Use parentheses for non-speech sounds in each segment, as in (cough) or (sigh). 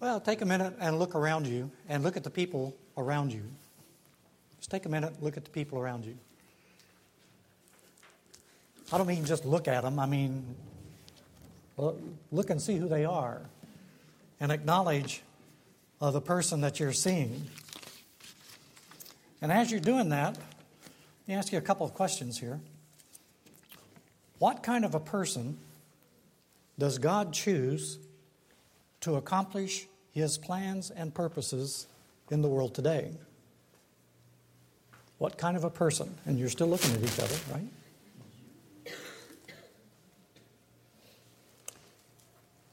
Well, take a minute and look around you and look at the people around you. Just take a minute, look at the people around you. I don't mean just look at them, I mean look and see who they are and acknowledge uh, the person that you're seeing. And as you're doing that, let me ask you a couple of questions here. What kind of a person does God choose to accomplish his plans and purposes in the world today? What kind of a person? And you're still looking at each other, right?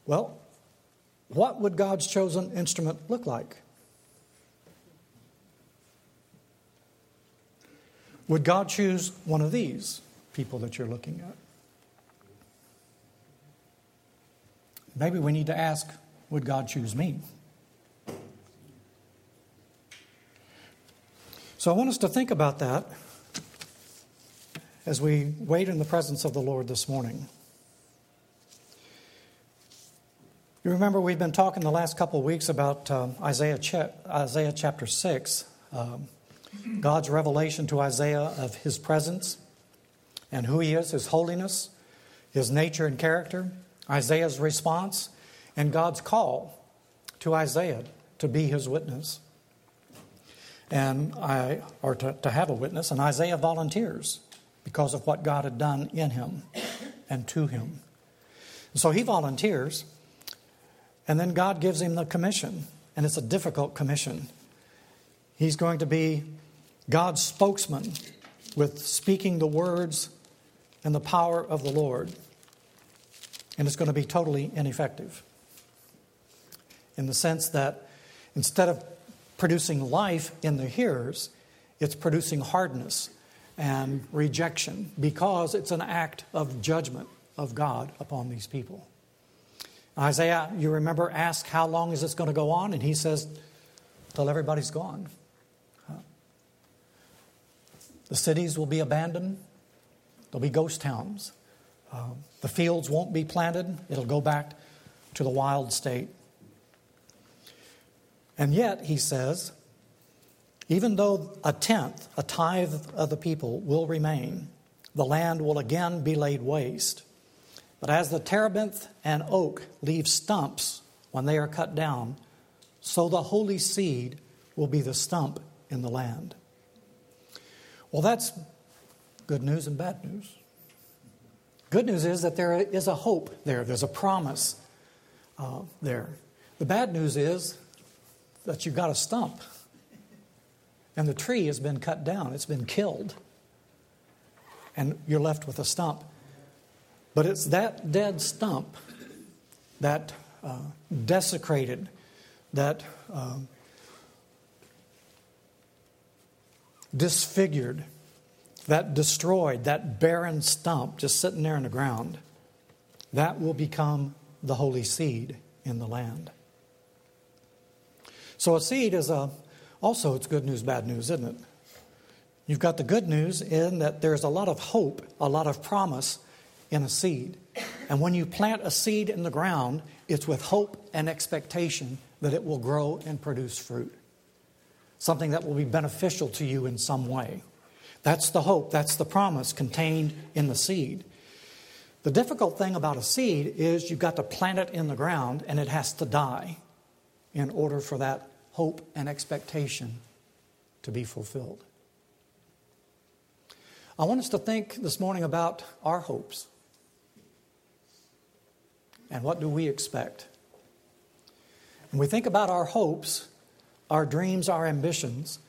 Well, what would God's chosen instrument look like? Would God choose one of these people that you're looking at? Maybe we need to ask would God choose me? So I want us to think about that as we wait in the presence of the Lord this morning. You remember we've been talking the last couple of weeks about um, Isaiah, cha- Isaiah chapter 6, um, God's revelation to Isaiah of his presence and who he is, his holiness, his nature and character, Isaiah's response, and God's call to Isaiah to be his witness. And I, or to, to have a witness, and Isaiah volunteers because of what God had done in him and to him. so he volunteers, and then God gives him the commission, and it's a difficult commission. He's going to be God's spokesman with speaking the words and the power of the Lord. And it's going to be totally ineffective in the sense that instead of producing life in the hearers, it's producing hardness and rejection because it's an act of judgment of God upon these people. Isaiah, you remember, asked, How long is this going to go on? And he says, Till everybody's gone. The cities will be abandoned, there'll be ghost towns. Uh, the fields won't be planted, it'll go back to the wild state. And yet, he says, even though a tenth, a tithe of the people will remain, the land will again be laid waste. But as the terebinth and oak leave stumps when they are cut down, so the holy seed will be the stump in the land. Well, that's good news and bad news. Good news is that there is a hope there, there's a promise uh, there. The bad news is that you've got a stump. And the tree has been cut down, it's been killed. And you're left with a stump. But it's that dead stump, that uh, desecrated, that uh, disfigured, that destroyed, that barren stump just sitting there in the ground, that will become the holy seed in the land. So a seed is a, also it's good news, bad news, isn't it? You've got the good news in that there's a lot of hope, a lot of promise in a seed. And when you plant a seed in the ground, it's with hope and expectation that it will grow and produce fruit. Something that will be beneficial to you in some way. That's the hope, that's the promise contained in the seed. The difficult thing about a seed is you've got to plant it in the ground and it has to die in order for that hope and expectation to be fulfilled. I want us to think this morning about our hopes. And what do we expect? And we think about our hopes, our dreams, our ambitions,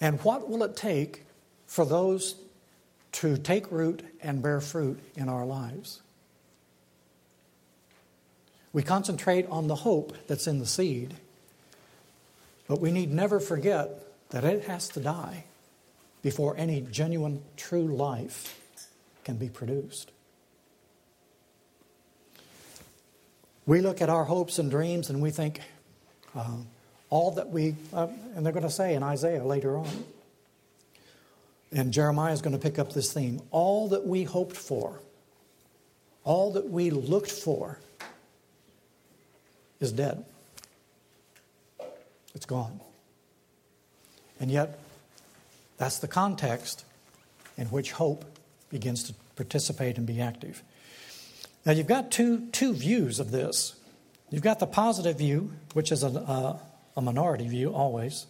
and what will it take for those to take root and bear fruit in our lives? We concentrate on the hope that's in the seed but we need never forget that it has to die before any genuine, true life can be produced. We look at our hopes and dreams and we think uh, all that we, uh, and they're going to say in Isaiah later on, and Jeremiah is going to pick up this theme all that we hoped for, all that we looked for is dead. It's gone. And yet, that's the context in which hope begins to participate and be active. Now, you've got two, two views of this. You've got the positive view, which is a, a, a minority view always,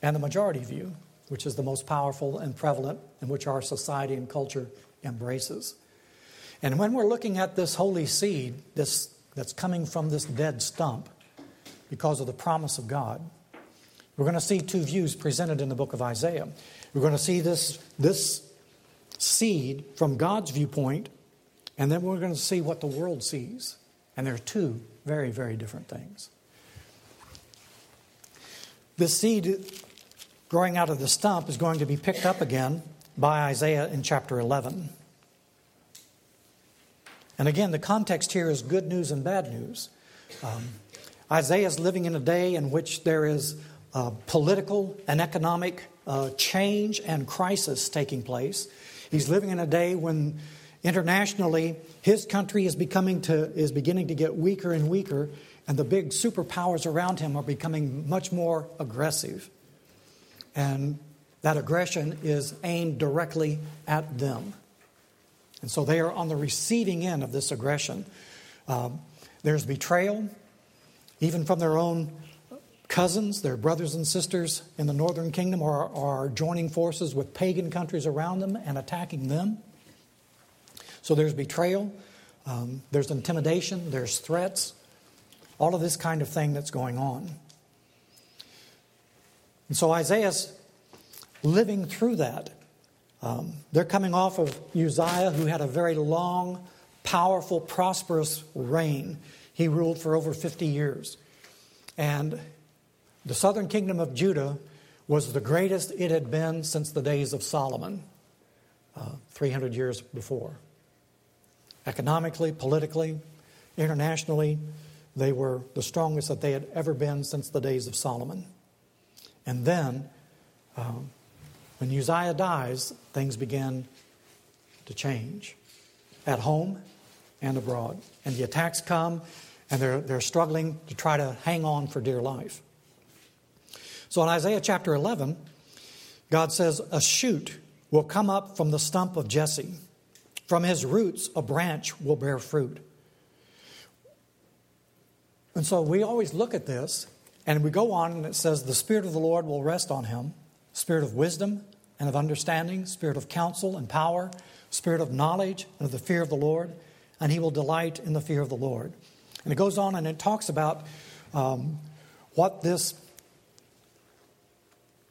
and the majority view, which is the most powerful and prevalent, and which our society and culture embraces. And when we're looking at this holy seed this, that's coming from this dead stump because of the promise of God, we're going to see two views presented in the book of Isaiah. We're going to see this, this seed from God's viewpoint, and then we're going to see what the world sees. And there are two very, very different things. This seed growing out of the stump is going to be picked up again by Isaiah in chapter 11. And again, the context here is good news and bad news. Um, Isaiah is living in a day in which there is uh, political and economic uh, change and crisis taking place. He's living in a day when internationally his country is becoming to is beginning to get weaker and weaker, and the big superpowers around him are becoming much more aggressive. And that aggression is aimed directly at them. And so they are on the receiving end of this aggression. Um, there's betrayal, even from their own cousins, their brothers and sisters in the northern kingdom are, are joining forces with pagan countries around them and attacking them. So there's betrayal, um, there's intimidation, there's threats, all of this kind of thing that's going on. And so Isaiah's living through that. Um, they're coming off of Uzziah, who had a very long, powerful, prosperous reign. He ruled for over 50 years. And the southern kingdom of Judah was the greatest it had been since the days of Solomon, uh, 300 years before. Economically, politically, internationally, they were the strongest that they had ever been since the days of Solomon. And then, um, when Uzziah dies, things begin to change at home and abroad. And the attacks come, and they're, they're struggling to try to hang on for dear life. So in Isaiah chapter 11, God says, A shoot will come up from the stump of Jesse. From his roots, a branch will bear fruit. And so we always look at this and we go on and it says, The Spirit of the Lord will rest on him spirit of wisdom and of understanding, spirit of counsel and power, spirit of knowledge and of the fear of the Lord, and he will delight in the fear of the Lord. And it goes on and it talks about um, what this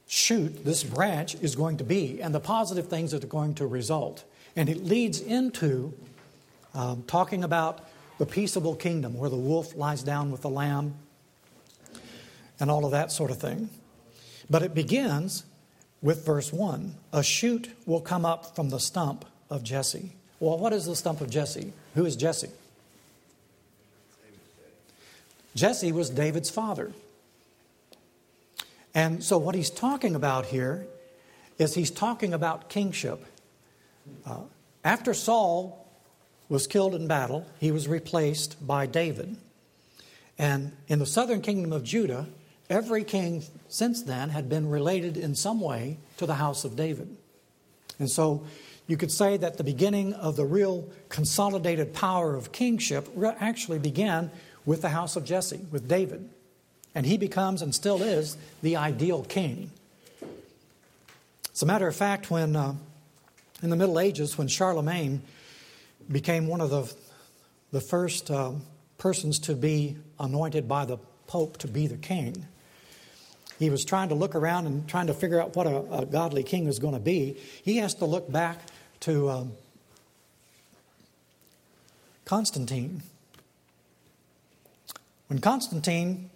shoot, this branch, is going to be and the positive things that are going to result. And it leads into um, talking about the peaceable kingdom where the wolf lies down with the lamb and all of that sort of thing. But it begins with verse 1 A shoot will come up from the stump of Jesse. Well, what is the stump of Jesse? Who is Jesse? Jesse was David's father. And so, what he's talking about here is he's talking about kingship. Uh, after Saul was killed in battle, he was replaced by David. And in the southern kingdom of Judah, every king since then had been related in some way to the house of David. And so you could say that the beginning of the real consolidated power of kingship actually began with the house of Jesse, with David. And he becomes and still is the ideal king. As a matter of fact, when uh, in the Middle Ages, when Charlemagne became one of the, the first uh, persons to be anointed by the Pope to be the king, he was trying to look around and trying to figure out what a, a godly king was going to be. He has to look back to um, Constantine. When Constantine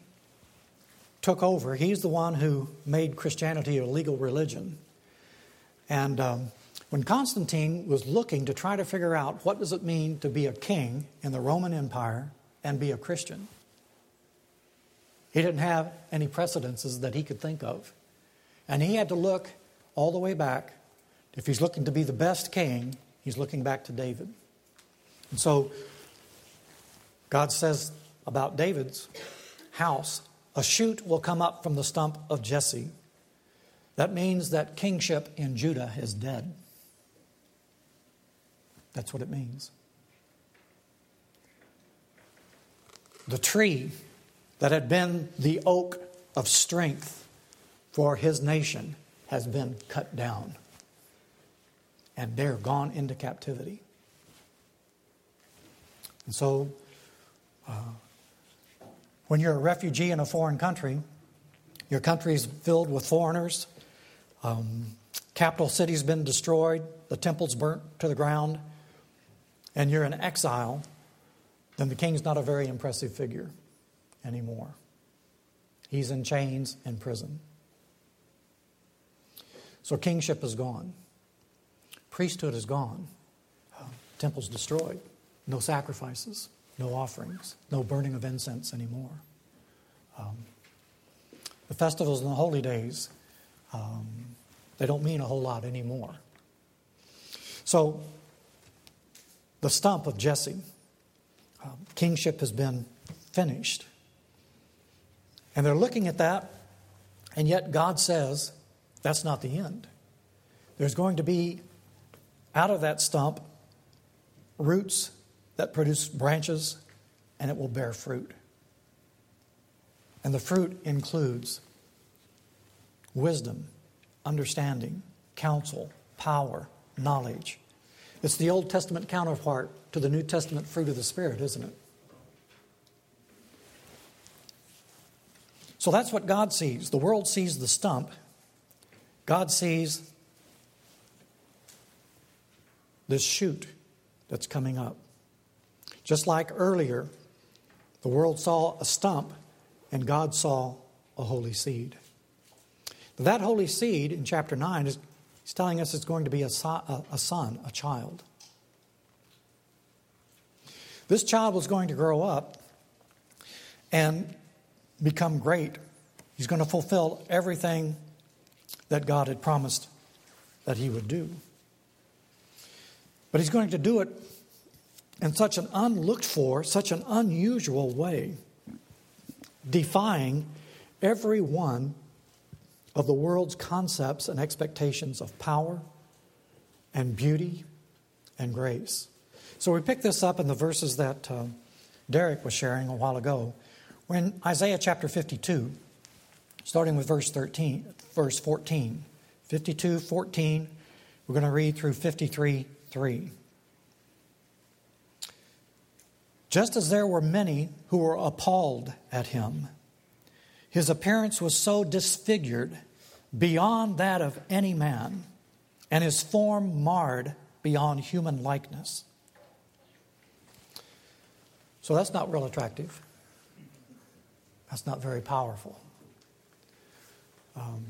took over. He's the one who made Christianity a legal religion. And um, when Constantine was looking to try to figure out what does it mean to be a king in the Roman Empire and be a Christian, he didn't have any precedences that he could think of. And he had to look all the way back. If he's looking to be the best king, he's looking back to David. And so God says about David's house A shoot will come up from the stump of Jesse. That means that kingship in Judah is dead. That's what it means. The tree that had been the oak of strength for his nation has been cut down. And they're gone into captivity. And so, uh, when you're a refugee in a foreign country, your country is filled with foreigners. Um, capital city's been destroyed. The temple's burnt to the ground. And you're in exile. Then the king's not a very impressive figure anymore. He's in chains in prison. So kingship is gone. Priesthood is gone. Temple's destroyed. No sacrifices, no offerings, no burning of incense anymore. Um, the festivals and the holy days, um, they don't mean a whole lot anymore. So, the stump of Jesse, um, kingship has been finished. And they're looking at that, and yet God says that's not the end. There's going to be, out of that stump, roots that produce branches, and it will bear fruit. And the fruit includes wisdom, understanding, counsel, power, knowledge. It's the Old Testament counterpart to the New Testament fruit of the Spirit, isn't it? So that's what God sees. The world sees the stump, God sees this shoot that's coming up. Just like earlier, the world saw a stump and God saw a holy seed. That holy seed in chapter 9 is he's telling us it's going to be a, a son, a child. This child was going to grow up and become great. He's going to fulfill everything that God had promised that he would do. But he's going to do it in such an unlooked for, such an unusual way, defying every one of the world's concepts and expectations of power and beauty and grace. So we pick this up in the verses that uh, Derek was sharing a while ago. When Isaiah chapter 52, starting with verse 13, verse 14, 52, 14, we're going to read through 53, 3. Just as there were many who were appalled at him, his appearance was so disfigured beyond that of any man, and his form marred beyond human likeness. So that's not real attractive. That's not very powerful. Um,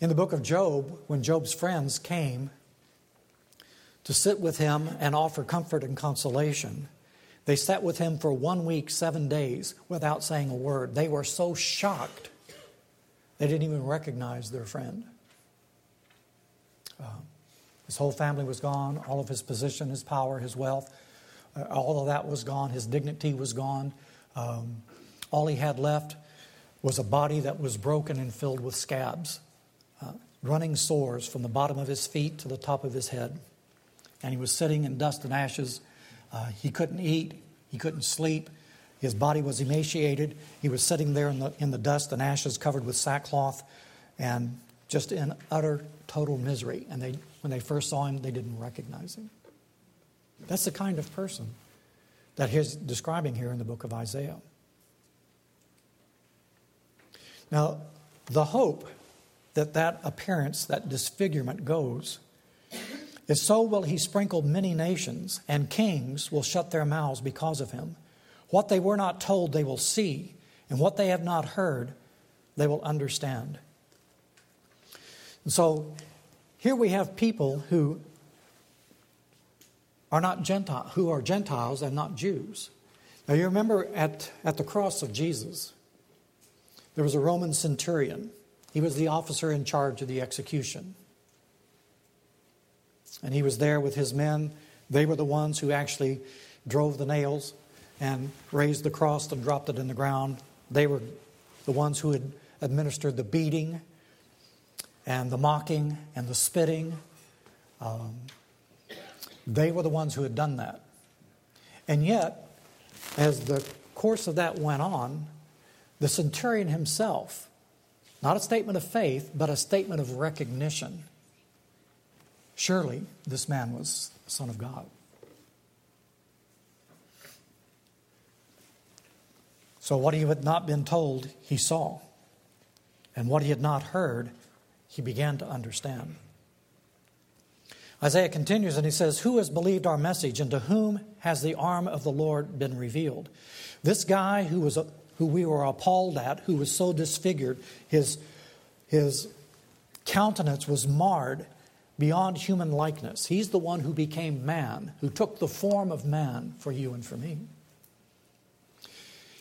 in the book of Job, when Job's friends came to sit with him and offer comfort and consolation. They sat with him for one week, seven days, without saying a word. They were so shocked, they didn't even recognize their friend. Uh, his whole family was gone, all of his position, his power, his wealth, uh, all of that was gone. His dignity was gone. Um, all he had left was a body that was broken and filled with scabs, uh, running sores from the bottom of his feet to the top of his head and he was sitting in dust and ashes. Uh, he couldn't eat, he couldn't sleep. His body was emaciated. He was sitting there in the, in the dust and ashes, covered with sackcloth, and just in utter, total misery. And they, when they first saw him, they didn't recognize him. That's the kind of person that he's describing here in the book of Isaiah. Now, the hope that that appearance, that disfigurement goes is so will he sprinkle many nations, and kings will shut their mouths because of him. What they were not told, they will see, and what they have not heard, they will understand. And so here we have people who are not Gentile, who are Gentiles and not Jews. Now you remember at, at the cross of Jesus, there was a Roman centurion. He was the officer in charge of the execution and he was there with his men. They were the ones who actually drove the nails and raised the cross and dropped it in the ground. They were the ones who had administered the beating and the mocking and the spitting. Um, they were the ones who had done that. And yet, as the course of that went on, the centurion himself, not a statement of faith, but a statement of recognition. Surely this man was the Son of God. So, what he had not been told, he saw. And what he had not heard, he began to understand. Isaiah continues and he says, Who has believed our message, and to whom has the arm of the Lord been revealed? This guy who, was, who we were appalled at, who was so disfigured, his, his countenance was marred beyond human likeness. He's the one who became man, who took the form of man for you and for me.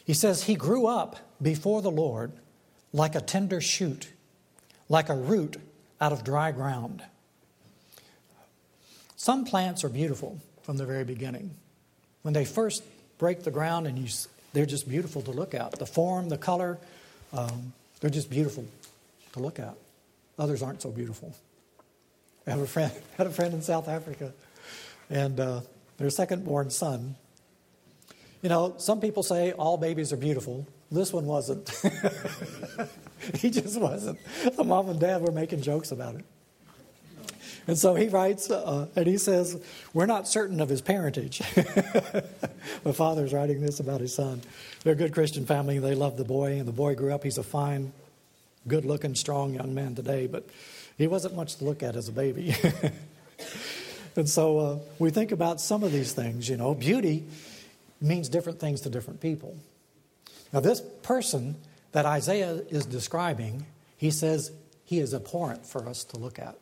He says, He grew up before the Lord like a tender shoot, like a root out of dry ground. Some plants are beautiful from the very beginning. When they first break the ground and you, they're just beautiful to look at. The form, the color, um, they're just beautiful to look at. Others aren't so beautiful. I have a friend, (laughs) had a friend in South Africa, and uh, their second born son. You know, some people say all babies are beautiful. This one wasn't. (laughs) he just wasn't. The mom and dad were making jokes about it. And so he writes, uh, and he says, We're not certain of his parentage. (laughs) the father's writing this about his son. They're a good Christian family. They love the boy, and the boy grew up. He's a fine, good looking, strong young man today, but he wasn't much to look at as a baby. (laughs) and so uh, we think about some of these things, you know. Beauty means different things to different people. Now, this person that Isaiah is describing, he says he is abhorrent for us to look at.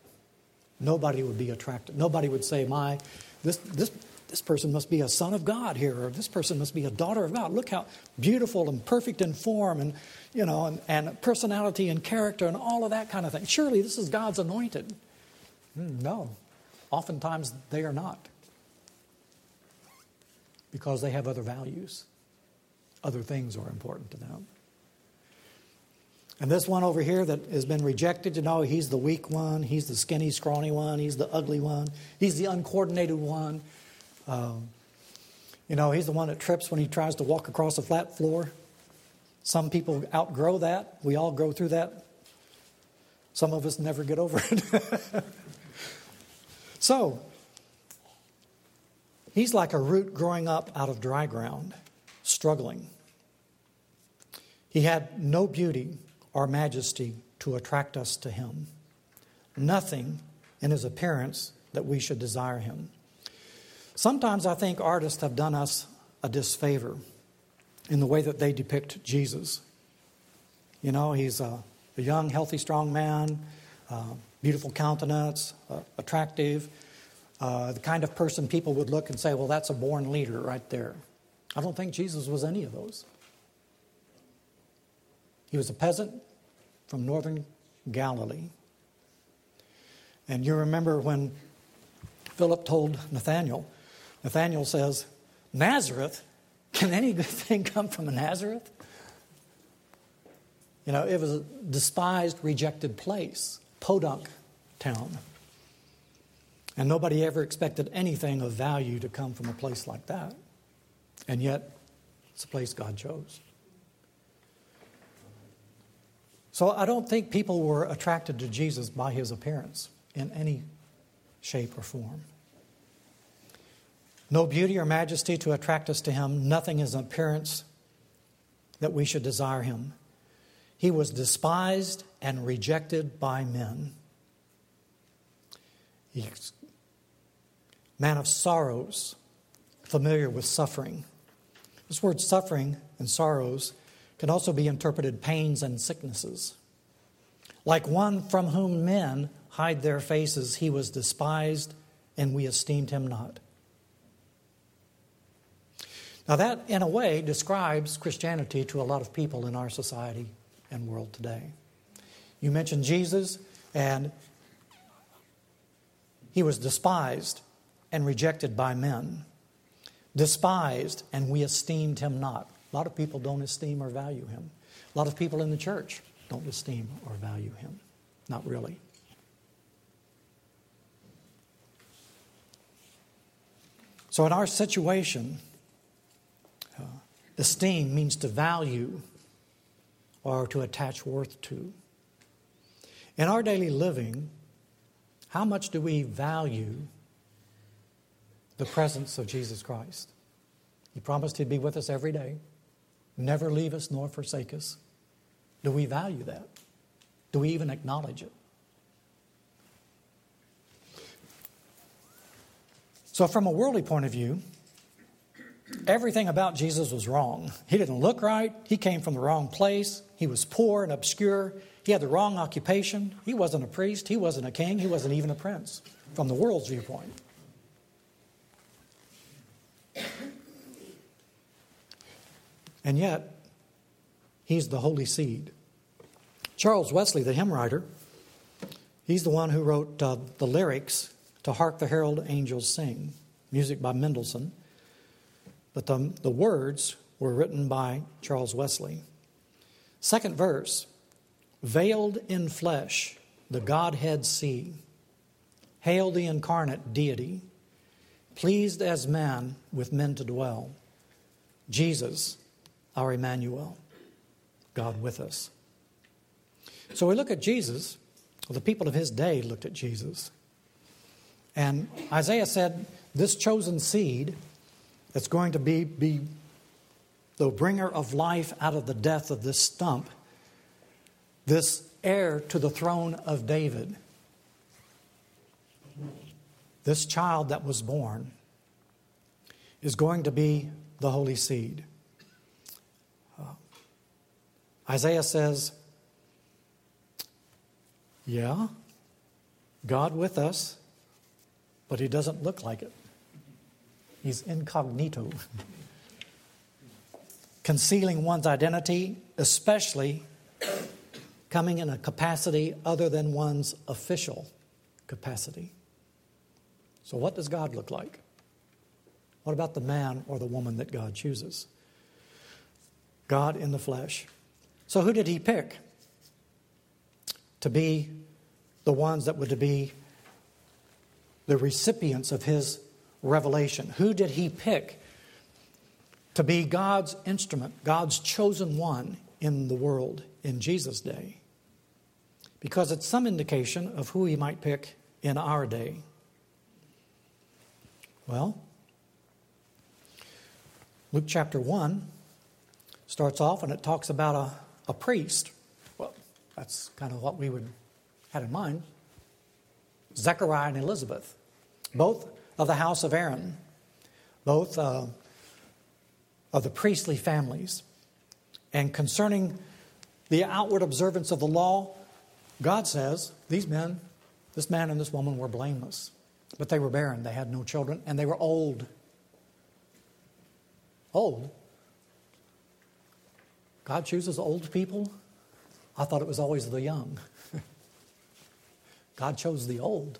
Nobody would be attracted. Nobody would say, My, this, this, this person must be a son of God here, or this person must be a daughter of God. Look how beautiful and perfect in form and, you know, and, and personality and character and all of that kind of thing. Surely this is God's anointed. Hmm, no. Oftentimes they are not. Because they have other values. Other things are important to them. And this one over here that has been rejected, you know, he's the weak one, he's the skinny, scrawny one, he's the ugly one, he's the uncoordinated one. Um, you know, he's the one that trips when he tries to walk across a flat floor. Some people outgrow that. We all go through that. Some of us never get over (laughs) it. so, he's like a root growing up out of dry ground, struggling. He had no beauty or majesty to attract us to him. Nothing in his appearance that we should desire him. Sometimes I think artists have done us a disfavor in the way that they depict Jesus. You know, he's a, a young, healthy, strong man, uh, beautiful countenance, uh, attractive, uh, the kind of person people would look and say, well, that's a born leader right there. I don't think Jesus was any of those. He was a peasant from northern Galilee. And you remember when Philip told Nathanael, Nathanael says, Nazareth? Can any good (laughs) thing come from a Nazareth? You know, it was a despised, rejected place, podunk town. And nobody ever expected anything of value to come from a place like that. And yet, it's a place God chose. So I don't think people were attracted to Jesus by his appearance in any shape or form. No beauty or majesty to attract us to him, nothing is an appearance that we should desire him. He was despised and rejected by men. He's man of sorrows, familiar with suffering. This word suffering and sorrows can also be interpreted pains and sicknesses. Like one from whom men hide their faces, he was despised, and we esteemed him not. Now, that, in a way, describes Christianity to a lot of people in our society and world today. You mentioned Jesus, and he was despised and rejected by men. Despised, and we esteemed him not. A lot of people don't esteem or value him. A lot of people in the church don't esteem or value him. Not really. So, in our situation, esteem means to value or to attach worth to. In our daily living, how much do we value the presence of Jesus Christ? He promised He'd be with us every day, never leave us nor forsake us. Do we value that? Do we even acknowledge it? So, from a worldly point of view, everything about Jesus was wrong. He didn't look right. He came from the wrong place. He was poor and obscure. He had the wrong occupation. He wasn't a priest. He wasn't a king. He wasn't even a prince from the world's viewpoint. And yet, he's the holy seed. Charles Wesley, the hymn writer, he's the one who wrote uh, the lyrics to Hark the Herald Angels Sing, music by Mendelssohn. But the, the words were written by Charles Wesley. Second verse Veiled in flesh, the Godhead see. Hail the incarnate deity, pleased as man with men to dwell. Jesus, our Emmanuel, God with us. So we look at Jesus, well, the people of his day looked at Jesus. And Isaiah said, This chosen seed that's going to be, be the bringer of life out of the death of this stump, this heir to the throne of David, this child that was born, is going to be the holy seed. Uh, Isaiah says, Yeah, God with us but he doesn't look like it. He's incognito, (laughs) concealing one's identity, especially coming in a capacity other than one's official capacity. So, what does God look like? What about the man or the woman that God chooses? God in the flesh. So, who did he pick to be the ones that were to be the recipients of his revelation. Who did he pick to be God's instrument, God's chosen one in the world in Jesus' day? Because it's some indication of who he might pick in our day. Well, Luke chapter 1 starts off and it talks about a, a priest. Well, that's kind of what we would had in mind. Zechariah and Elizabeth both of the house of Aaron, both uh, of the priestly families. And concerning the outward observance of the law, God says these men, this man and this woman, were blameless. But they were barren, they had no children, and they were old. Old? God chooses old people? I thought it was always the young. (laughs) God chose the old.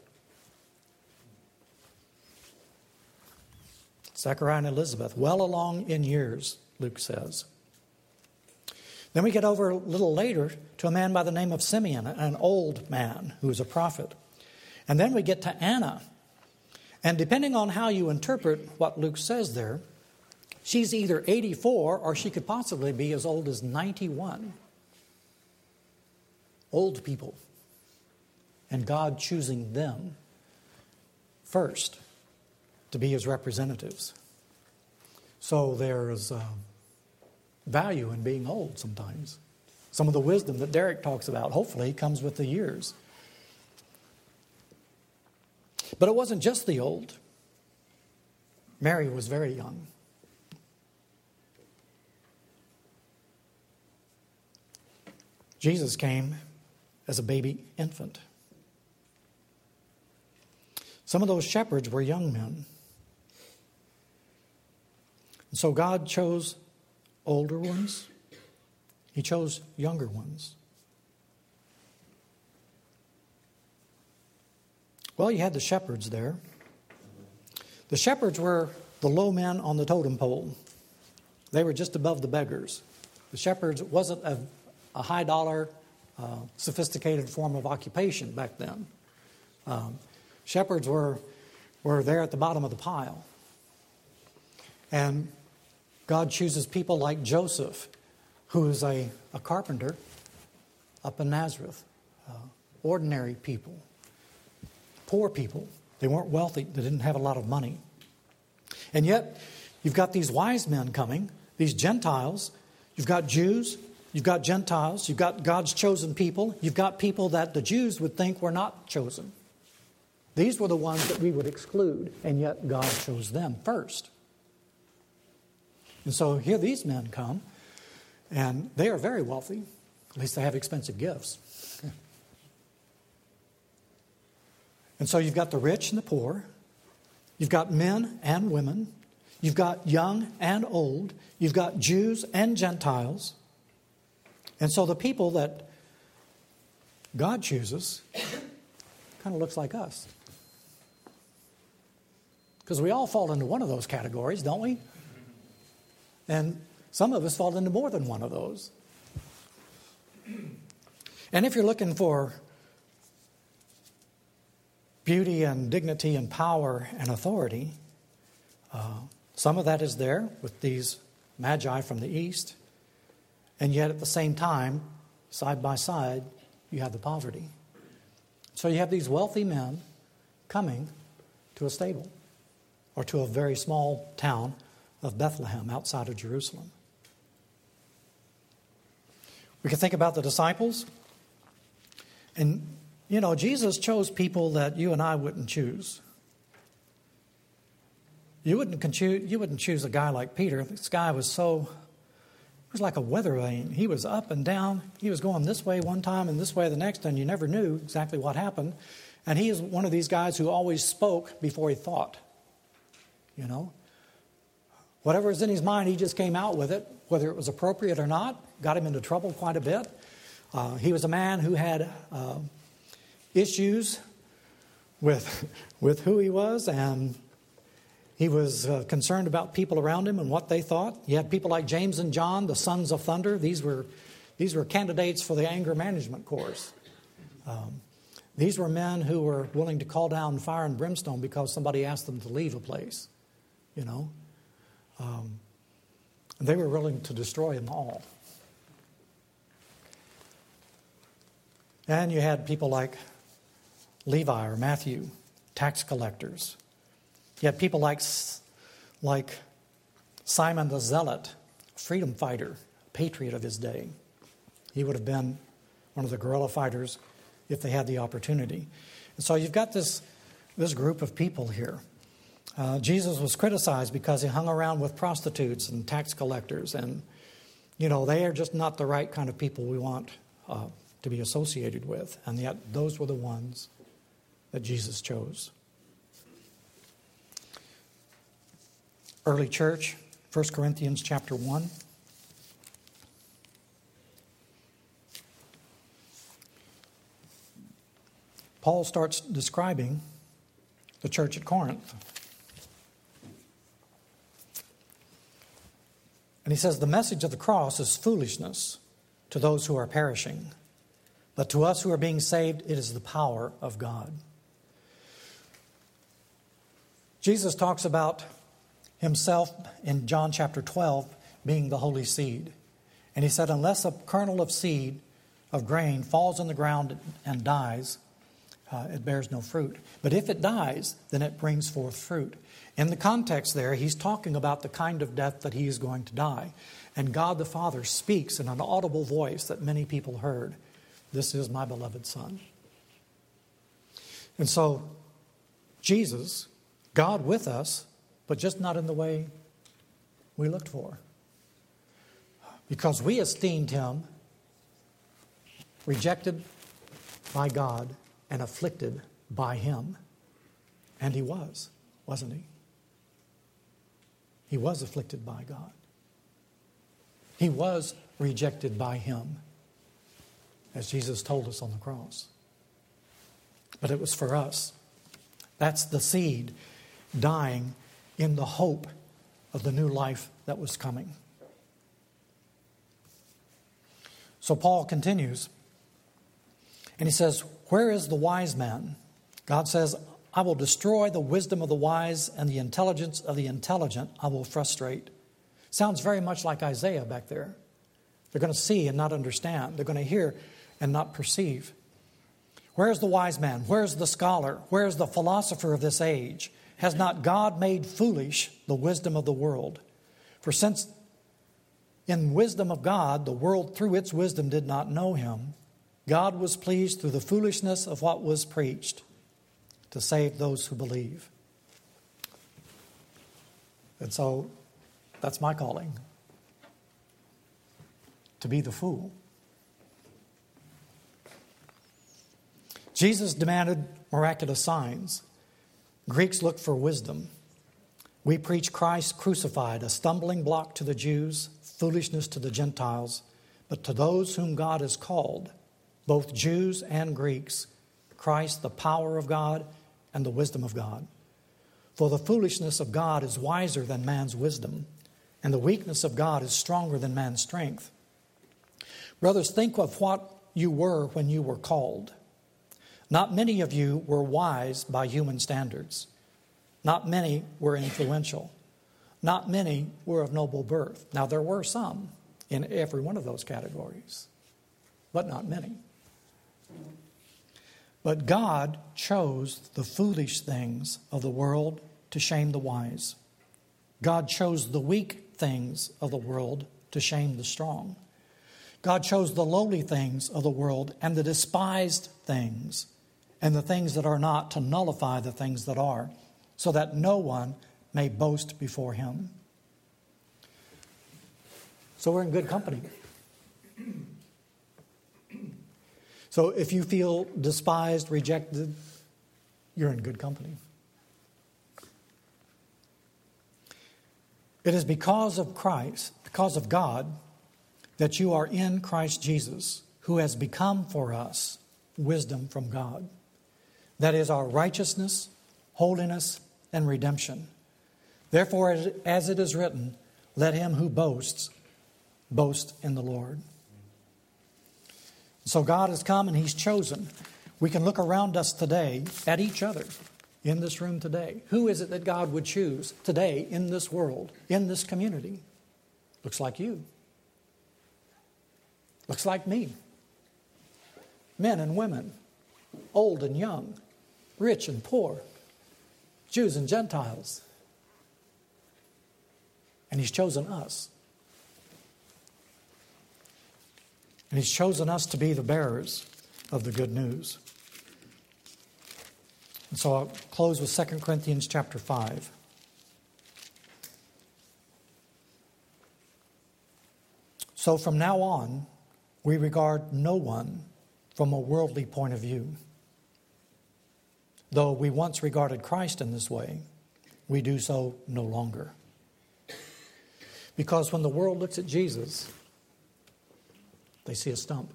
Zechariah and Elizabeth, well along in years, Luke says. Then we get over a little later to a man by the name of Simeon, an old man who is a prophet. And then we get to Anna. And depending on how you interpret what Luke says there, she's either 84 or she could possibly be as old as 91. Old people. And God choosing them first to be his representatives. So there's uh, value in being old sometimes. Some of the wisdom that Derek talks about, hopefully, comes with the years. But it wasn't just the old. Mary was very young. Jesus came as a baby infant. Some of those shepherds were young men. And so God chose older ones, He chose younger ones. Well, you had the shepherds there. The shepherds were the low men on the totem pole, they were just above the beggars. The shepherds wasn't a, a high dollar, uh, sophisticated form of occupation back then. Um, shepherds were, were there at the bottom of the pile. And God chooses people like Joseph, who is a, a carpenter up in Nazareth, uh, ordinary people, poor people. They weren't wealthy, they didn't have a lot of money. And yet, you've got these wise men coming, these Gentiles, you've got Jews, you've got Gentiles, you've got God's chosen people, you've got people that the Jews would think were not chosen. These were the ones that we would exclude, and yet God chose them first. And so here these men come, and they are very wealthy. At least they have expensive gifts. (laughs) and so you've got the rich and the poor, you've got men and women, you've got young and old, you've got Jews and Gentiles. And so the people that God chooses kind of looks like us. Because we all fall into one of those categories, don't we? And some of us fall into more than one of those. And if you're looking for beauty and dignity and power and authority, uh, some of that is there with these magi from the east. And yet at the same time, side by side, you have the poverty. So you have these wealthy men coming to a stable or to a very small town of Bethlehem outside of Jerusalem. We can think about the disciples. And, you know, Jesus chose people that you and I wouldn't choose. You wouldn't, choose, you wouldn't choose a guy like Peter. This guy was so, he was like a weather vane. He was up and down. He was going this way one time and this way the next, and you never knew exactly what happened. And he is one of these guys who always spoke before he thought. You know? Whatever was in his mind, he just came out with it, whether it was appropriate or not, got him into trouble quite a bit. Uh, he was a man who had uh, issues with, (laughs) with who he was, and he was uh, concerned about people around him and what they thought. You had people like James and John, the sons of thunder. These were, these were candidates for the anger management course. Um, these were men who were willing to call down fire and brimstone because somebody asked them to leave a place, you know. Um, they were willing to destroy them all. And you had people like Levi or Matthew, tax collectors. You had people like, like Simon the Zealot, freedom fighter, patriot of his day. He would have been one of the guerrilla fighters if they had the opportunity. And so you've got this, this group of people here. Uh, Jesus was criticized because he hung around with prostitutes and tax collectors, and you know they are just not the right kind of people we want uh, to be associated with, and yet those were the ones that Jesus chose. Early church, 1 Corinthians chapter 1. Paul starts describing the church at Corinth. And he says, The message of the cross is foolishness to those who are perishing, but to us who are being saved, it is the power of God. Jesus talks about himself in John chapter 12 being the holy seed. And he said, Unless a kernel of seed of grain falls on the ground and dies, uh, it bears no fruit. But if it dies, then it brings forth fruit. In the context there, he's talking about the kind of death that he is going to die. And God the Father speaks in an audible voice that many people heard This is my beloved Son. And so, Jesus, God with us, but just not in the way we looked for. Because we esteemed him rejected by God and afflicted by him. And he was, wasn't he? He was afflicted by God. He was rejected by him, as Jesus told us on the cross. But it was for us. That's the seed dying in the hope of the new life that was coming. So Paul continues, and he says, Where is the wise man? God says, I will destroy the wisdom of the wise and the intelligence of the intelligent I will frustrate. Sounds very much like Isaiah back there. They're going to see and not understand, they're going to hear and not perceive. Where's the wise man? Where's the scholar? Where's the philosopher of this age? Has not God made foolish the wisdom of the world? For since in wisdom of God, the world through its wisdom did not know him, God was pleased through the foolishness of what was preached to save those who believe. And so that's my calling to be the fool. Jews demanded miraculous signs. Greeks looked for wisdom. We preach Christ crucified, a stumbling block to the Jews, foolishness to the Gentiles, but to those whom God has called, both Jews and Greeks, Christ, the power of God and the wisdom of God. For the foolishness of God is wiser than man's wisdom, and the weakness of God is stronger than man's strength. Brothers, think of what you were when you were called. Not many of you were wise by human standards. Not many were influential. Not many were of noble birth. Now, there were some in every one of those categories, but not many. But God chose the foolish things of the world to shame the wise. God chose the weak things of the world to shame the strong. God chose the lowly things of the world and the despised things and the things that are not to nullify the things that are, so that no one may boast before him. So we're in good company. So if you feel despised, rejected, you're in good company. It is because of Christ, because of God, that you are in Christ Jesus, who has become for us wisdom from God. That is our righteousness, holiness, and redemption. Therefore, as it is written, let him who boasts boast in the Lord. So God has come and He's chosen. We can look around us today at each other in this room today. Who is it that God would choose today in this world, in this community? Looks like you. Looks like me. Men and women, old and young, rich and poor, Jews and Gentiles. And He's chosen us. And He's chosen us to be the bearers of the good news. And so I'll close with 2 Corinthians chapter 5. So from now on, we regard no one from a worldly point of view. Though we once regarded Christ in this way, we do so no longer. Because when the world looks at Jesus, they see a stump.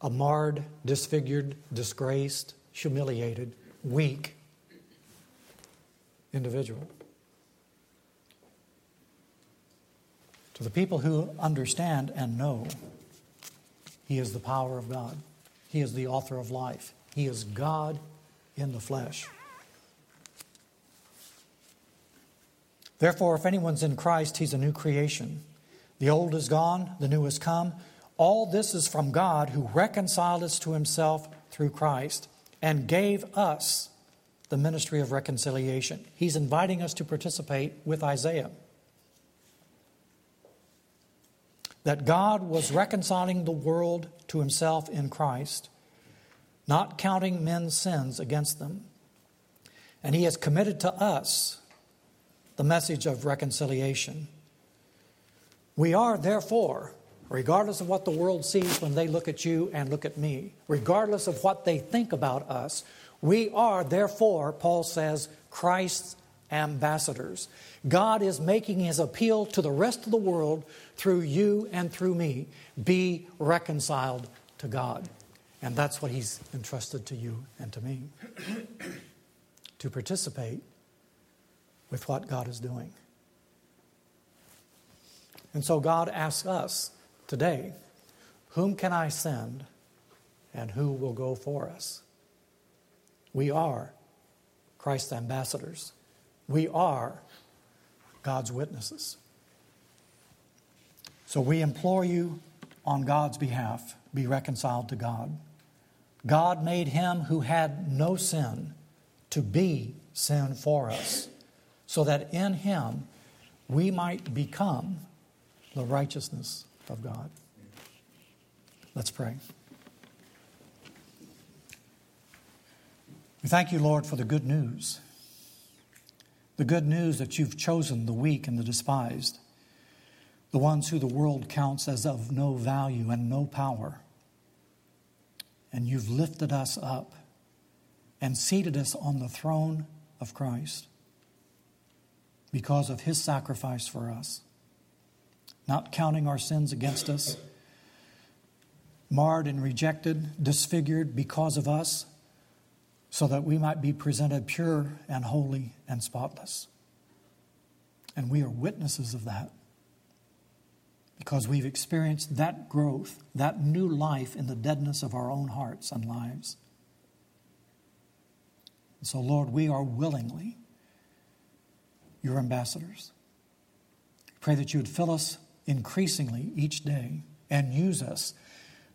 A marred, disfigured, disgraced, humiliated, weak individual. To the people who understand and know, He is the power of God. He is the author of life. He is God in the flesh. Therefore, if anyone's in Christ, he's a new creation. The old is gone, the new has come. All this is from God who reconciled us to himself through Christ and gave us the ministry of reconciliation. He's inviting us to participate with Isaiah. That God was reconciling the world to himself in Christ, not counting men's sins against them. And he has committed to us the message of reconciliation. We are, therefore, regardless of what the world sees when they look at you and look at me, regardless of what they think about us, we are, therefore, Paul says, Christ's ambassadors. God is making his appeal to the rest of the world through you and through me. Be reconciled to God. And that's what he's entrusted to you and to me (clears throat) to participate with what God is doing. And so God asks us today, Whom can I send and who will go for us? We are Christ's ambassadors. We are God's witnesses. So we implore you on God's behalf be reconciled to God. God made him who had no sin to be sin for us, so that in him we might become the righteousness of God. Let's pray. We thank you, Lord, for the good news. The good news that you've chosen the weak and the despised, the ones who the world counts as of no value and no power. And you've lifted us up and seated us on the throne of Christ because of his sacrifice for us, not counting our sins against us, marred and rejected, disfigured because of us so that we might be presented pure and holy and spotless. And we are witnesses of that because we've experienced that growth, that new life in the deadness of our own hearts and lives. And so, Lord, we are willingly your ambassadors. Pray that you would fill us increasingly each day and use us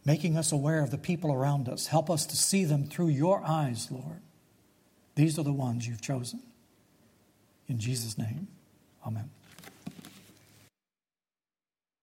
making us aware of the people around us. Help us to see them through your eyes, Lord. These are the ones you've chosen. In Jesus' name, amen.